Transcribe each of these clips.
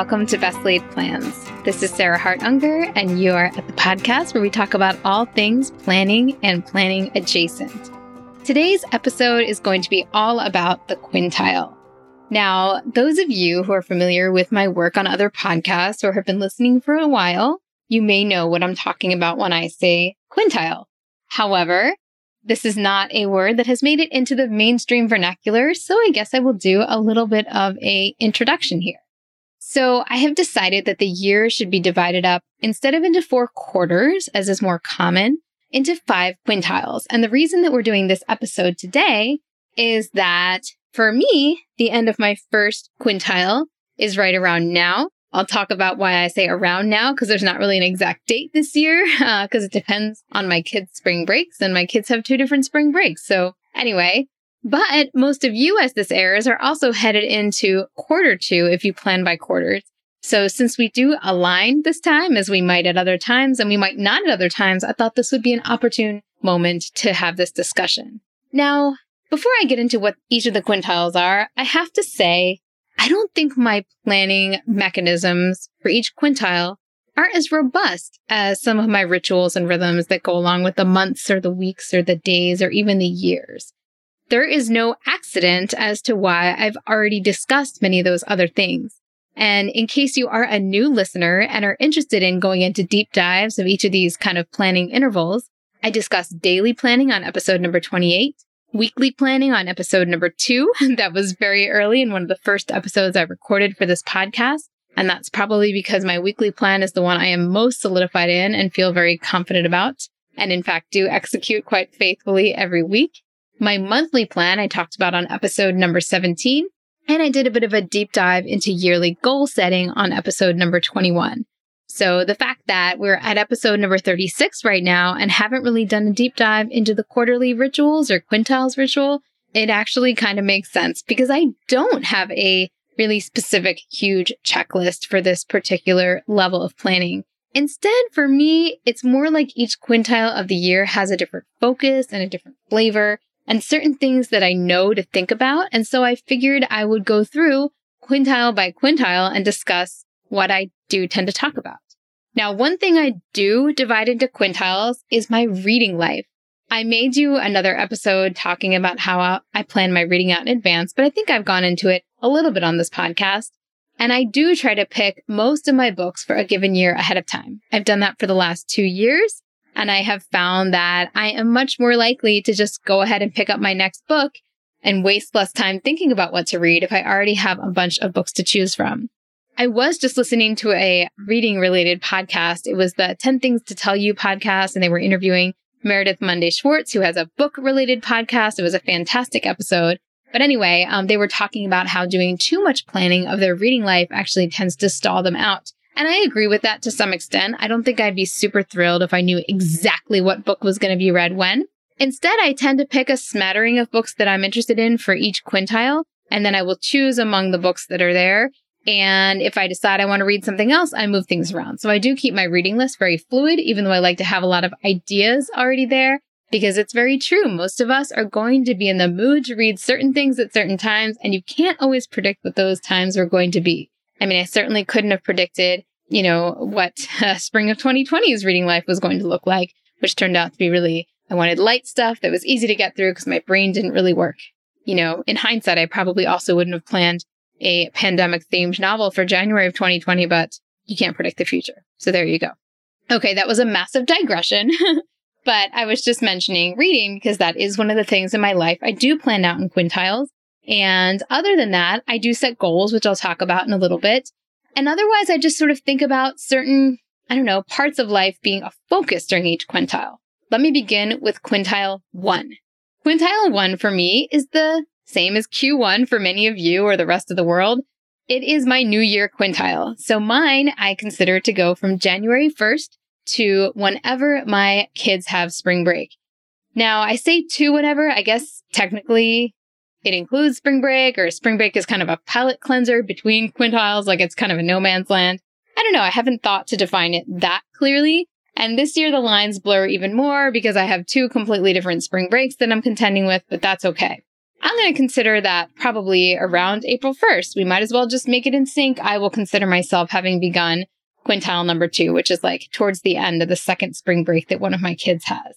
welcome to Best Laid Plans. This is Sarah Hart Unger, and you are at the podcast where we talk about all things planning and planning adjacent. Today's episode is going to be all about the quintile. Now, those of you who are familiar with my work on other podcasts or have been listening for a while, you may know what I'm talking about when I say quintile. However, this is not a word that has made it into the mainstream vernacular, so I guess I will do a little bit of a introduction here. So I have decided that the year should be divided up instead of into four quarters, as is more common, into five quintiles. And the reason that we're doing this episode today is that for me, the end of my first quintile is right around now. I'll talk about why I say around now because there's not really an exact date this year because uh, it depends on my kids' spring breaks and my kids have two different spring breaks. So anyway, but most of you as this airs are also headed into quarter two if you plan by quarters. So since we do align this time as we might at other times and we might not at other times, I thought this would be an opportune moment to have this discussion. Now, before I get into what each of the quintiles are, I have to say, I don't think my planning mechanisms for each quintile aren't as robust as some of my rituals and rhythms that go along with the months or the weeks or the days or even the years there is no accident as to why I've already discussed many of those other things. And in case you are a new listener and are interested in going into deep dives of each of these kind of planning intervals, I discussed daily planning on episode number 28, weekly planning on episode number two. that was very early in one of the first episodes I recorded for this podcast. And that's probably because my weekly plan is the one I am most solidified in and feel very confident about. And in fact, do execute quite faithfully every week. My monthly plan I talked about on episode number 17, and I did a bit of a deep dive into yearly goal setting on episode number 21. So the fact that we're at episode number 36 right now and haven't really done a deep dive into the quarterly rituals or quintiles ritual, it actually kind of makes sense because I don't have a really specific, huge checklist for this particular level of planning. Instead, for me, it's more like each quintile of the year has a different focus and a different flavor and certain things that I know to think about. And so I figured I would go through quintile by quintile and discuss what I do tend to talk about. Now, one thing I do divide into quintiles is my reading life. I may do another episode talking about how I plan my reading out in advance, but I think I've gone into it a little bit on this podcast. And I do try to pick most of my books for a given year ahead of time. I've done that for the last two years. And I have found that I am much more likely to just go ahead and pick up my next book and waste less time thinking about what to read if I already have a bunch of books to choose from. I was just listening to a reading related podcast. It was the 10 Things to Tell You podcast, and they were interviewing Meredith Monday Schwartz, who has a book related podcast. It was a fantastic episode. But anyway, um, they were talking about how doing too much planning of their reading life actually tends to stall them out. And I agree with that to some extent. I don't think I'd be super thrilled if I knew exactly what book was going to be read when. Instead, I tend to pick a smattering of books that I'm interested in for each quintile, and then I will choose among the books that are there. And if I decide I want to read something else, I move things around. So I do keep my reading list very fluid, even though I like to have a lot of ideas already there, because it's very true. Most of us are going to be in the mood to read certain things at certain times, and you can't always predict what those times are going to be. I mean, I certainly couldn't have predicted, you know, what uh, spring of 2020's reading life was going to look like, which turned out to be really, I wanted light stuff that was easy to get through because my brain didn't really work. You know, in hindsight, I probably also wouldn't have planned a pandemic themed novel for January of 2020, but you can't predict the future. So there you go. Okay, that was a massive digression. but I was just mentioning reading because that is one of the things in my life I do plan out in quintiles. And other than that, I do set goals, which I'll talk about in a little bit. And otherwise, I just sort of think about certain, I don't know, parts of life being a focus during each quintile. Let me begin with quintile one. Quintile one for me is the same as Q1 for many of you or the rest of the world. It is my new year quintile. So mine, I consider to go from January 1st to whenever my kids have spring break. Now, I say to whenever, I guess technically it includes spring break, or spring break is kind of a palate cleanser between quintiles, like it's kind of a no man's land. I don't know. I haven't thought to define it that clearly. And this year the lines blur even more because I have two completely different spring breaks that I'm contending with, but that's okay. I'm going to consider that probably around April 1st. We might as well just make it in sync. I will consider myself having begun quintile number two, which is like towards the end of the second spring break that one of my kids has.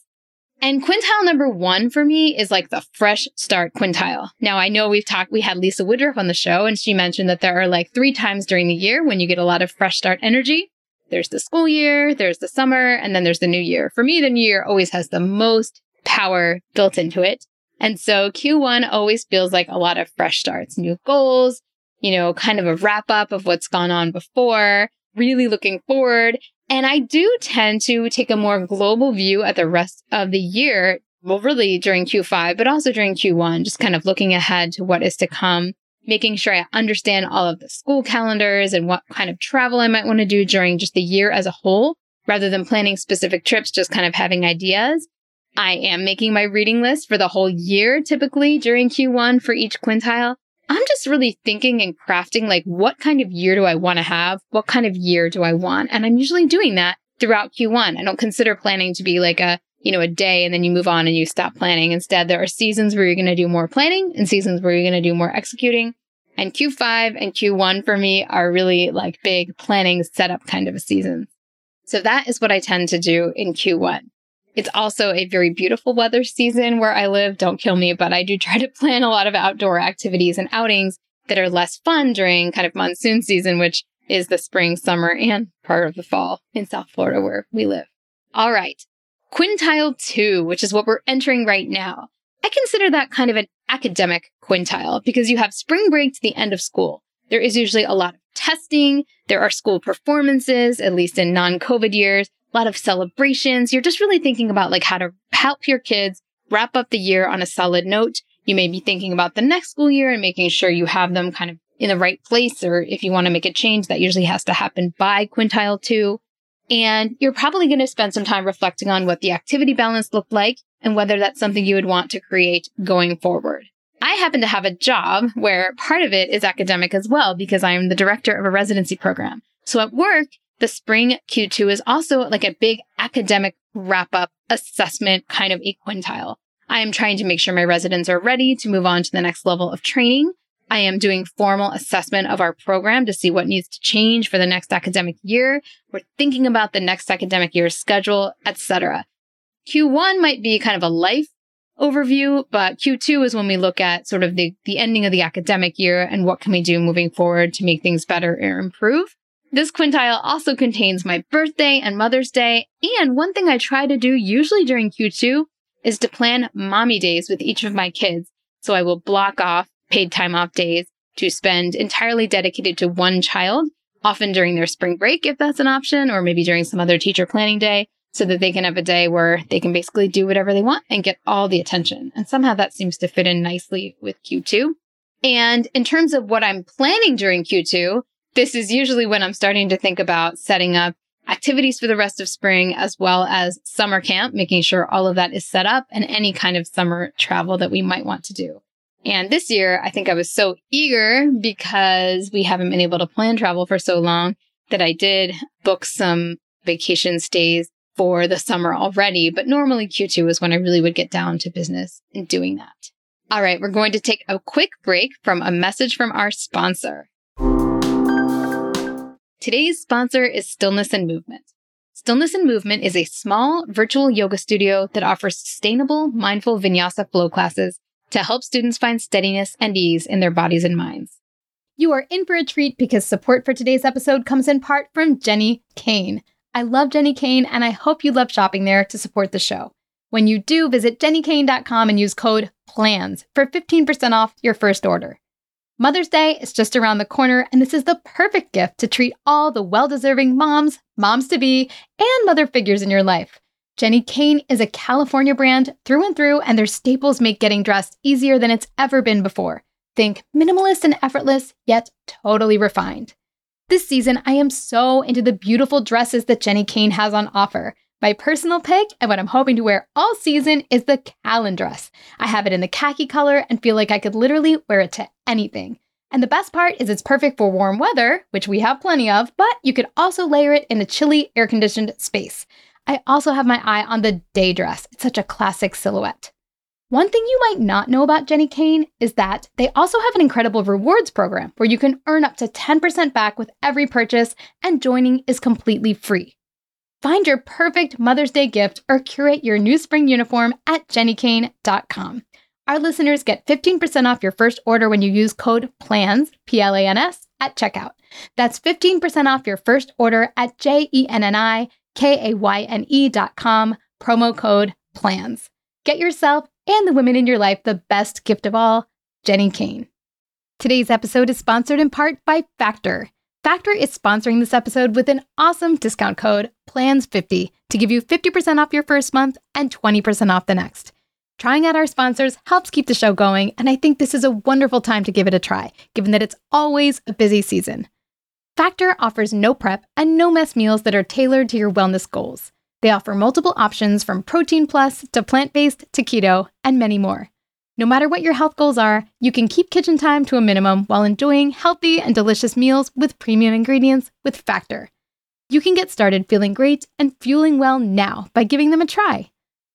And quintile number one for me is like the fresh start quintile. Now I know we've talked, we had Lisa Woodruff on the show and she mentioned that there are like three times during the year when you get a lot of fresh start energy. There's the school year, there's the summer, and then there's the new year. For me, the new year always has the most power built into it. And so Q1 always feels like a lot of fresh starts, new goals, you know, kind of a wrap up of what's gone on before, really looking forward. And I do tend to take a more global view at the rest of the year. Well, really during Q5, but also during Q1, just kind of looking ahead to what is to come, making sure I understand all of the school calendars and what kind of travel I might want to do during just the year as a whole, rather than planning specific trips, just kind of having ideas. I am making my reading list for the whole year, typically during Q1 for each quintile. I'm just really thinking and crafting like, what kind of year do I want to have? What kind of year do I want? And I'm usually doing that throughout Q1. I don't consider planning to be like a, you know, a day and then you move on and you stop planning. Instead, there are seasons where you're going to do more planning and seasons where you're going to do more executing. And Q5 and Q1 for me are really like big planning setup kind of a season. So that is what I tend to do in Q1. It's also a very beautiful weather season where I live. Don't kill me, but I do try to plan a lot of outdoor activities and outings that are less fun during kind of monsoon season, which is the spring, summer, and part of the fall in South Florida where we live. All right. Quintile two, which is what we're entering right now. I consider that kind of an academic quintile because you have spring break to the end of school. There is usually a lot of testing. There are school performances, at least in non COVID years a lot of celebrations. You're just really thinking about like how to help your kids wrap up the year on a solid note. You may be thinking about the next school year and making sure you have them kind of in the right place. Or if you want to make a change, that usually has to happen by quintile two. And you're probably going to spend some time reflecting on what the activity balance looked like and whether that's something you would want to create going forward. I happen to have a job where part of it is academic as well because I am the director of a residency program. So at work, the spring Q2 is also like a big academic wrap up assessment kind of a quintile. I am trying to make sure my residents are ready to move on to the next level of training. I am doing formal assessment of our program to see what needs to change for the next academic year. We're thinking about the next academic year's schedule, etc. Q1 might be kind of a life overview, but Q2 is when we look at sort of the, the ending of the academic year and what can we do moving forward to make things better or improve. This quintile also contains my birthday and Mother's Day. And one thing I try to do usually during Q2 is to plan mommy days with each of my kids. So I will block off paid time off days to spend entirely dedicated to one child, often during their spring break, if that's an option, or maybe during some other teacher planning day, so that they can have a day where they can basically do whatever they want and get all the attention. And somehow that seems to fit in nicely with Q2. And in terms of what I'm planning during Q2, this is usually when I'm starting to think about setting up activities for the rest of spring as well as summer camp, making sure all of that is set up and any kind of summer travel that we might want to do. And this year, I think I was so eager because we haven't been able to plan travel for so long that I did book some vacation stays for the summer already. But normally Q2 is when I really would get down to business in doing that. All right, we're going to take a quick break from a message from our sponsor. Today's sponsor is Stillness and Movement. Stillness and Movement is a small virtual yoga studio that offers sustainable, mindful vinyasa flow classes to help students find steadiness and ease in their bodies and minds. You are in for a treat because support for today's episode comes in part from Jenni Kayne. I love Jenni Kayne and I hope you love shopping there to support the show. When you do, visit jennikayne.com and use code PLANS for 15% off your first order. Mother's Day is just around the corner, and this is the perfect gift to treat all the well deserving moms, moms to be, and mother figures in your life. Jenni Kayne is a California brand through and through, and their staples make getting dressed easier than it's ever been before. Think minimalist and effortless, yet totally refined. This season, I am so into the beautiful dresses that Jenni Kayne has on offer. My personal pick and what I'm hoping to wear all season is the Calendress. dress. I have it in the khaki color and feel like I could literally wear it to anything. And the best part is it's perfect for warm weather, which we have plenty of, but you could also layer it in a chilly, air conditioned space. I also have my eye on the day dress. It's such a classic silhouette. One thing you might not know about Jenni Kayne is that they also have an incredible rewards program where you can earn up to 10% back with every purchase, and joining is completely free. Find your perfect Mother's Day gift or curate your new spring uniform at jennikayne.com. Our listeners get 15% off your first order when you use code PLANS, P L A N S, at checkout. That's 15% off your first order at J E N N I K A Y N E.com, promo code PLANS. Get yourself and the women in your life the best gift of all, Jenni Kayne. Today's episode is sponsored in part by Factor. Factor is sponsoring this episode with an awesome discount code, PLANS50, to give you 50% off your first month and 20% off the next. Trying out our sponsors helps keep the show going, and I think this is a wonderful time to give it a try, given that it's always a busy season. Factor offers no prep and no mess meals that are tailored to your wellness goals. They offer multiple options from protein plus to plant based to keto and many more. No matter what your health goals are, you can keep kitchen time to a minimum while enjoying healthy and delicious meals with premium ingredients with Factor. You can get started feeling great and fueling well now by giving them a try.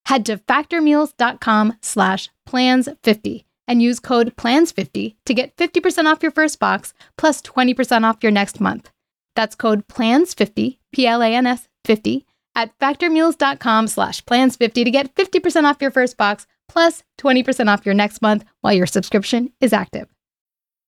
Head to factormeals.com slash plans50 and use code PLANS50 to get 50% off your first box plus 20% off your next month. That's code PLANS50, P-L-A-N-S 50, at factormeals.com slash plans50 to get 50% off your first box plus 20% off your next month while your subscription is active.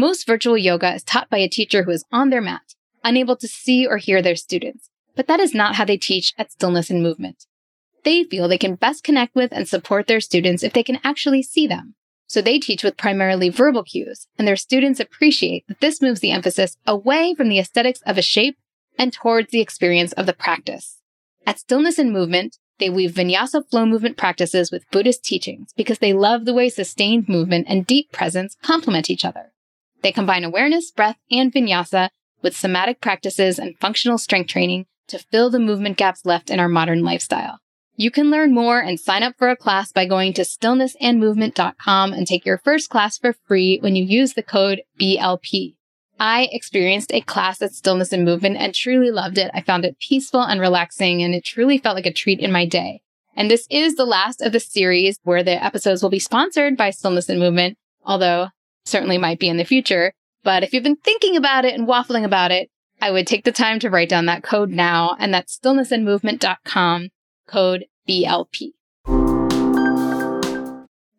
Most virtual yoga is taught by a teacher who is on their mat, unable to see or hear their students. But that is not how they teach at Stillness and Movement. They feel they can best connect with and support their students if they can actually see them. So they teach with primarily verbal cues, and their students appreciate that this moves the emphasis away from the aesthetics of a shape and towards the experience of the practice. At Stillness and Movement, they weave vinyasa flow movement practices with Buddhist teachings because they love the way sustained movement and deep presence complement each other. They combine awareness, breath, and vinyasa with somatic practices and functional strength training to fill the movement gaps left in our modern lifestyle. You can learn more and sign up for a class by going to stillnessandmovement.com and take your first class for free when you use the code BLP. I experienced a class at Stillness and Movement and truly loved it. I found it peaceful and relaxing, and it truly felt like a treat in my day. And this is the last of the series where the episodes will be sponsored by Stillness and Movement, although certainly might be in the future. But if you've been thinking about it and waffling about it, I would take the time to write down that code now, and that's stillnessandmovement.com, code BLP.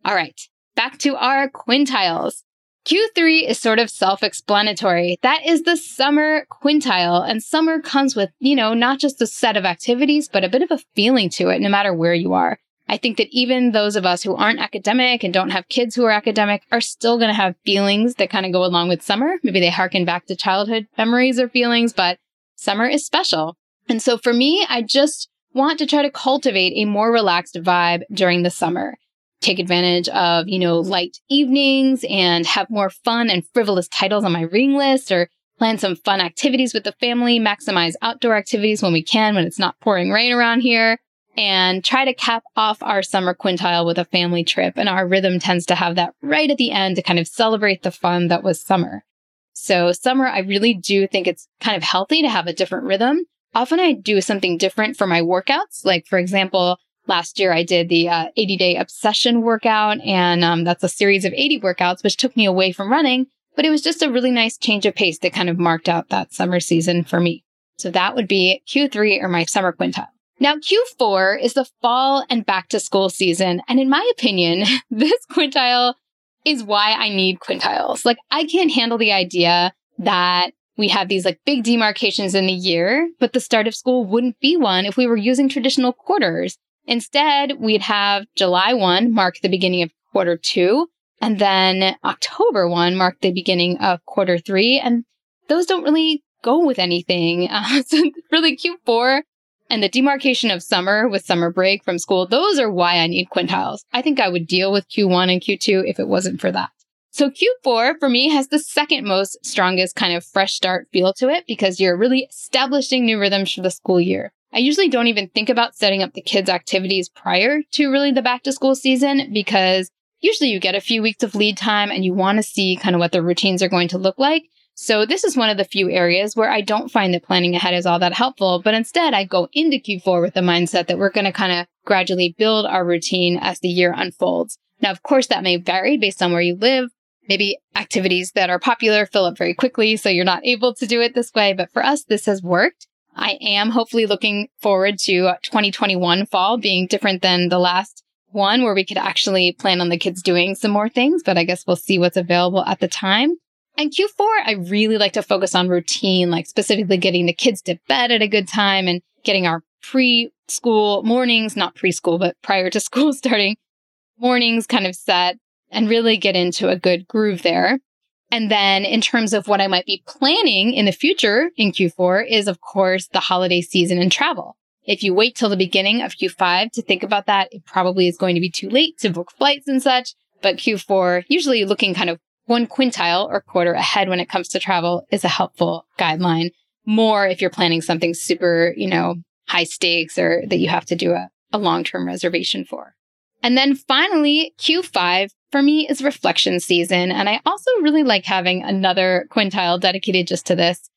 All right, back to our quintiles. Q3 is sort of self explanatory. That is the summer quintile, and summer comes with, you know, not just a set of activities, but a bit of a feeling to it, no matter where you are. I think that even those of us who aren't academic and don't have kids who are academic are still going to have feelings that kind of go along with summer. Maybe they harken back to childhood memories or feelings, but summer is special. And so for me, I just want to try to cultivate a more relaxed vibe during the summer. Take advantage of, you know, light evenings and have more fun and frivolous titles on my reading list or plan some fun activities with the family, maximize outdoor activities when we can, when it's not pouring rain around here and try to cap off our summer quintile with a family trip. And our rhythm tends to have that right at the end to kind of celebrate the fun that was summer. So summer, I really do think it's kind of healthy to have a different rhythm. Often I do something different for my workouts. Like, for example, last year I did the uh, 80 day obsession workout, and um, that's a series of 80 workouts, which took me away from running. But it was just a really nice change of pace that kind of marked out that summer season for me. So that would be Q3 or my summer quintile. Now, Q4 is the fall and back to school season. And in my opinion, this quintile is why I need quintiles. Like, I can't handle the idea that we have these like big demarcations in the year, but the start of school wouldn't be one if we were using traditional quarters. Instead, we'd have July 1 mark the beginning of quarter two, and then October 1 mark the beginning of quarter three. And those don't really go with anything. Uh, so really Q4 and the demarcation of summer with summer break from school, those are why I need quintiles. I think I would deal with Q1 and Q2 if it wasn't for that. So Q4 for me has the second most strongest kind of fresh start feel to it because you're really establishing new rhythms for the school year. I usually don't even think about setting up the kids' activities prior to really the back to school season because usually you get a few weeks of lead time and you want to see kind of what the routines are going to look like. So this is one of the few areas where I don't find that planning ahead is all that helpful, but instead I go into Q4 with the mindset that we're going to kind of gradually build our routine as the year unfolds. Now, of course, that may vary based on where you live. Maybe activities that are popular fill up very quickly, so you're not able to do it this way. But for us, this has worked. I am hopefully looking forward to 2021 fall being different than the last one where we could actually plan on the kids doing some more things, but I guess we'll see what's available at the time. And Q4, I really like to focus on routine, like specifically getting the kids to bed at a good time and getting our preschool mornings, not preschool, but prior to school starting mornings kind of set and really get into a good groove there. And then in terms of what I might be planning in the future in Q4 is, of course, the holiday season and travel. If you wait till the beginning of Q5 to think about that, it probably is going to be too late to book flights and such. But Q4, usually looking kind of one quintile or quarter ahead when it comes to travel is a helpful guideline. More if you're planning something super, you know, high stakes or that you have to do a, a long term reservation for. And then finally, Q5 for me is reflection season. And I also really like having another quintile dedicated just to this.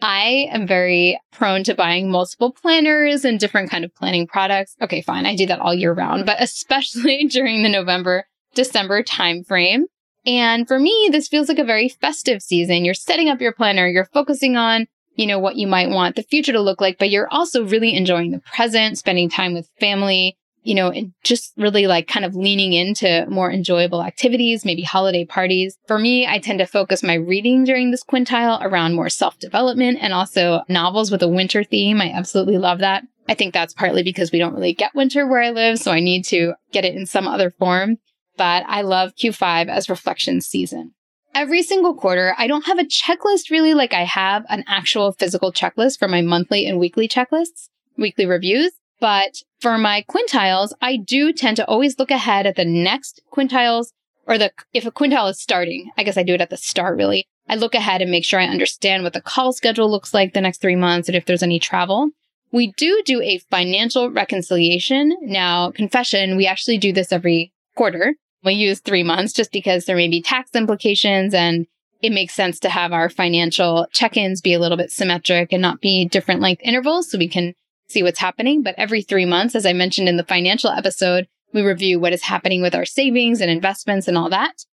I am very prone to buying multiple planners and different kind of planning products. Okay, fine. I do that all year round, but especially during the November, December timeframe. And for me, this feels like a very festive season. You're setting up your planner. You're focusing on, you know, what you might want the future to look like, but you're also really enjoying the present, spending time with family, you know, and just really like kind of leaning into more enjoyable activities, maybe holiday parties. For me, I tend to focus my reading during this quintile around more self development and also novels with a winter theme. I absolutely love that. I think that's partly because we don't really get winter where I live, so I need to get it in some other form. But I love Q5 as reflection season. Every single quarter, I don't have a checklist really like I have an actual physical checklist for my monthly and weekly checklists, weekly reviews. But for my quintiles, I do tend to always look ahead at the next quintiles or the, if a quintile is starting, I guess I do it at the start really. I look ahead and make sure I understand what the call schedule looks like the next three months and if there's any travel. We do do a financial reconciliation. Now, confession, we actually do this every quarter. We use three months just because there may be tax implications and it makes sense to have our financial check-ins be a little bit symmetric and not be different length intervals so we can see what's happening. But every three months, as I mentioned in the financial episode, we review what is happening with our savings and investments and all that.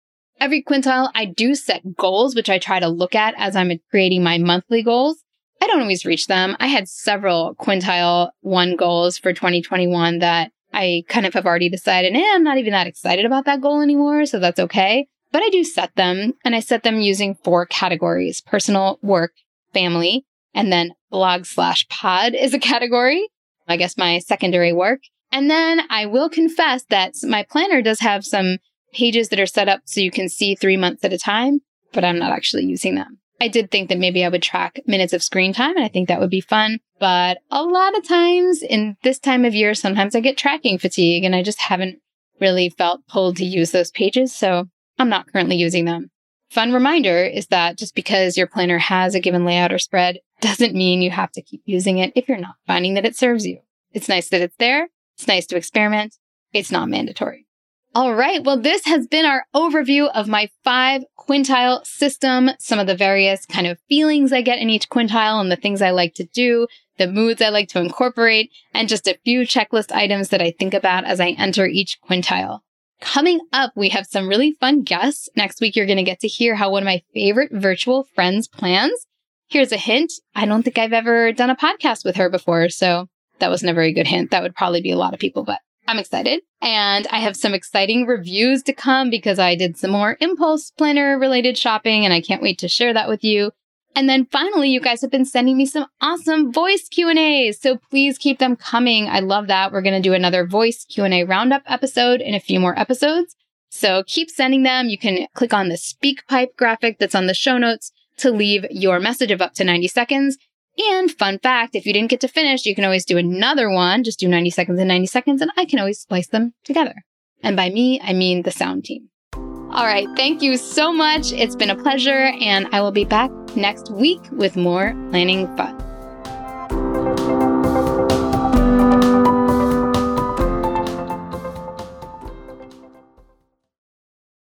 Every quintile, I do set goals, which I try to look at as I'm creating my monthly goals. I don't always reach them. I had several quintile one goals for 2021 that I kind of have already decided, eh, I'm not even that excited about that goal anymore. So that's okay. But I do set them and I set them using four categories personal, work, family, and then blog slash pod is a category. I guess my secondary work. And then I will confess that my planner does have some pages that are set up so you can see three months at a time, but I'm not actually using them. I did think that maybe I would track minutes of screen time and I think that would be fun. But a lot of times in this time of year, sometimes I get tracking fatigue and I just haven't really felt pulled to use those pages. So I'm not currently using them. Fun reminder is that just because your planner has a given layout or spread doesn't mean you have to keep using it if you're not finding that it serves you. It's nice that it's there. It's nice to experiment. It's not mandatory. All right. Well, this has been our overview of my five quintile system, some of the various kind of feelings I get in each quintile and the things I like to do, the moods I like to incorporate, and just a few checklist items that I think about as I enter each quintile. Coming up, we have some really fun guests. Next week, you're going to get to hear how one of my favorite virtual friends plans. Here's a hint. I don't think I've ever done a podcast with her before. So that wasn't a very good hint. That would probably be a lot of people, but I'm excited. And I have some exciting reviews to come because I did some more impulse planner related shopping and I can't wait to share that with you. And then finally, you guys have been sending me some awesome voice Q&As. So please keep them coming. I love that. We're going to do another voice Q&A roundup episode in a few more episodes. So keep sending them. You can click on the SpeakPipe graphic that's on the show notes to leave your message of up to 90 seconds. And fun fact if you didn't get to finish, you can always do another one. Just do 90 seconds and 90 seconds, and I can always splice them together. And by me, I mean the sound team. All right, thank you so much. It's been a pleasure, and I will be back next week with more planning fun.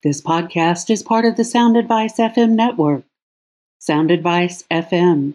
This podcast is part of the Sound Advice FM network. Sound Advice FM